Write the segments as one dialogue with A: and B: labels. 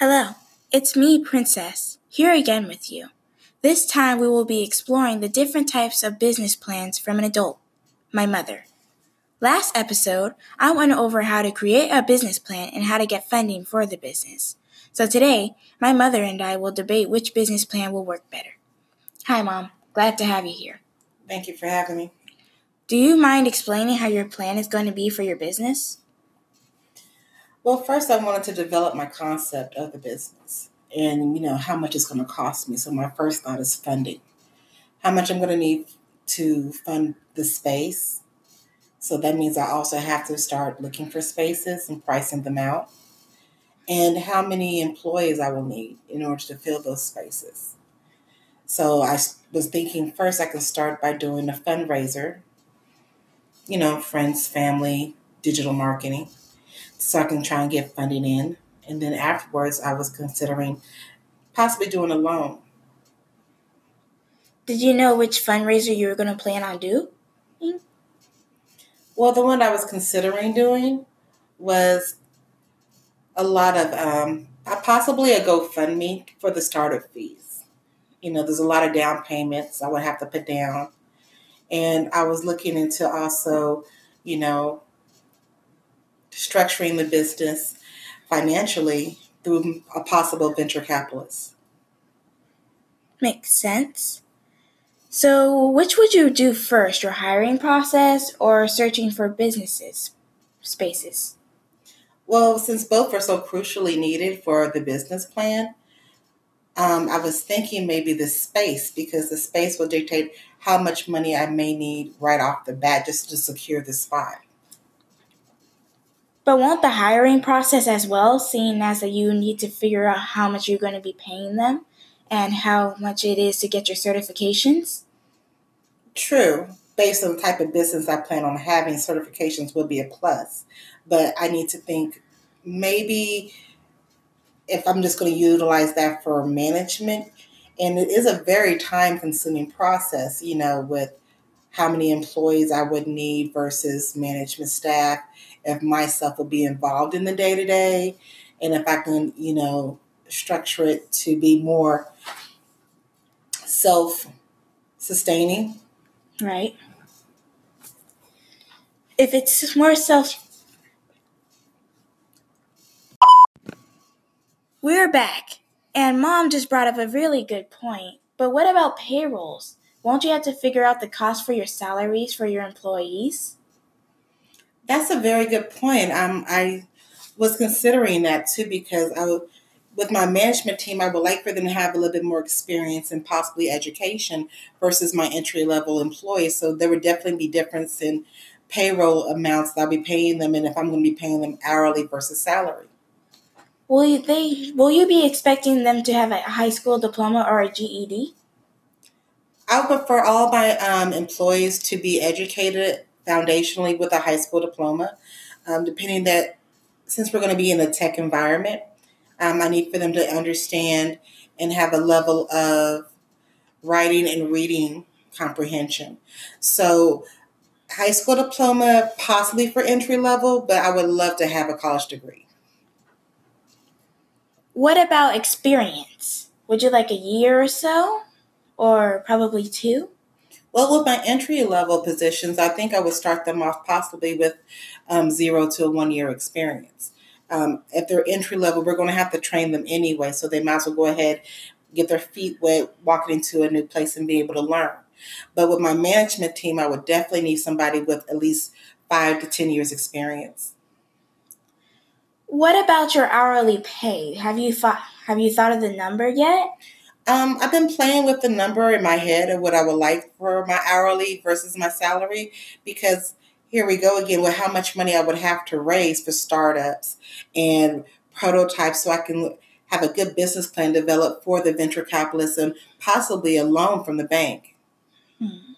A: Hello, it's me, Princess, here again with you. This time we will be exploring the different types of business plans from an adult, my mother. Last episode, I went over how to create a business plan and how to get funding for the business. So today, my mother and I will debate which business plan will work better. Hi, Mom. Glad to have you here.
B: Thank you for having me.
A: Do you mind explaining how your plan is going to be for your business?
B: Well, first, I wanted to develop my concept of the business and, you know, how much it's going to cost me. So, my first thought is funding. How much I'm going to need to fund the space. So, that means I also have to start looking for spaces and pricing them out. And how many employees I will need in order to fill those spaces. So, I was thinking first I can start by doing a fundraiser you know, friends, family, digital marketing, so I can try and get funding in. And then afterwards, I was considering possibly doing a loan.
A: Did you know which fundraiser you were going to plan on doing?
B: Well, the one I was considering doing was a lot of um, possibly a GoFundMe for the startup fees. You know, there's a lot of down payments I would have to put down and I was looking into also, you know, structuring the business financially through a possible venture capitalist.
A: Makes sense. So, which would you do first, your hiring process or searching for businesses, spaces?
B: Well, since both are so crucially needed for the business plan, um, I was thinking maybe the space because the space will dictate how much money I may need right off the bat just to secure the spot.
A: But won't the hiring process as well, seeing as that you need to figure out how much you're going to be paying them and how much it is to get your certifications?
B: True. Based on the type of business I plan on having, certifications will be a plus. But I need to think maybe if I'm just going to utilize that for management. And it is a very time consuming process, you know, with how many employees I would need versus management staff, if myself would be involved in the day to day, and if I can, you know, structure it to be more self sustaining.
A: Right. If it's more self We're back. And mom just brought up a really good point. But what about payrolls? Won't you have to figure out the cost for your salaries for your employees?
B: That's a very good point. Um, I was considering that too because I would, with my management team, I would like for them to have a little bit more experience and possibly education versus my entry level employees. So there would definitely be difference in payroll amounts that I'll be paying them and if I'm going to be paying them hourly versus salary.
A: Will you, they will you be expecting them to have a high school diploma or a GED?
B: I would prefer all my um, employees to be educated foundationally with a high school diploma. Um, depending that, since we're going to be in a tech environment, um, I need for them to understand and have a level of writing and reading comprehension. So, high school diploma, possibly for entry level, but I would love to have a college degree.
A: What about experience? Would you like a year or so? Or probably two?
B: Well, with my entry level positions, I think I would start them off possibly with um, zero to one year experience. Um, if they're entry level, we're going to have to train them anyway, so they might as well go ahead, get their feet wet, walking into a new place, and be able to learn. But with my management team, I would definitely need somebody with at least five to 10 years experience.
A: What about your hourly pay? Have you thought have you thought of the number yet?
B: Um, I've been playing with the number in my head of what I would like for my hourly versus my salary because here we go again with how much money I would have to raise for startups and prototypes so I can have a good business plan developed for the venture capitalists and possibly a loan from the bank.
A: Hmm.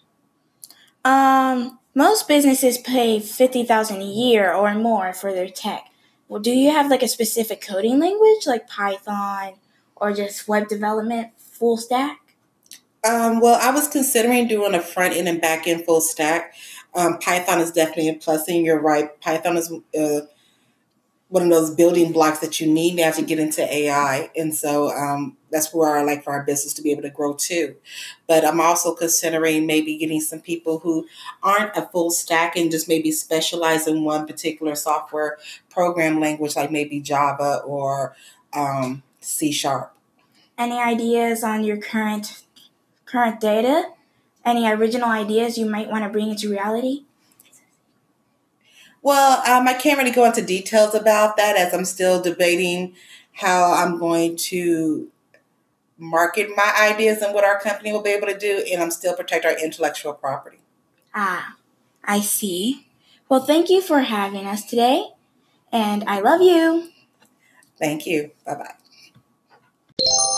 A: Um, most businesses pay fifty thousand a year or more for their tech. Well, do you have like a specific coding language like Python or just web development full stack?
B: Um, well, I was considering doing a front end and back end full stack. Um, Python is definitely a plus, and you're right. Python is uh, one of those building blocks that you need now to get into AI. And so um, that's where I like for our business to be able to grow too. But I'm also considering maybe getting some people who aren't a full stack and just maybe specialize in one particular software program language, like maybe Java or um, C sharp.
A: Any ideas on your current current data? Any original ideas you might want to bring into reality?
B: Well, um, I can't really go into details about that as I'm still debating how I'm going to market my ideas and what our company will be able to do, and I'm still protect our intellectual property.
A: Ah, I see. Well, thank you for having us today, and I love you.
B: Thank you. Bye bye you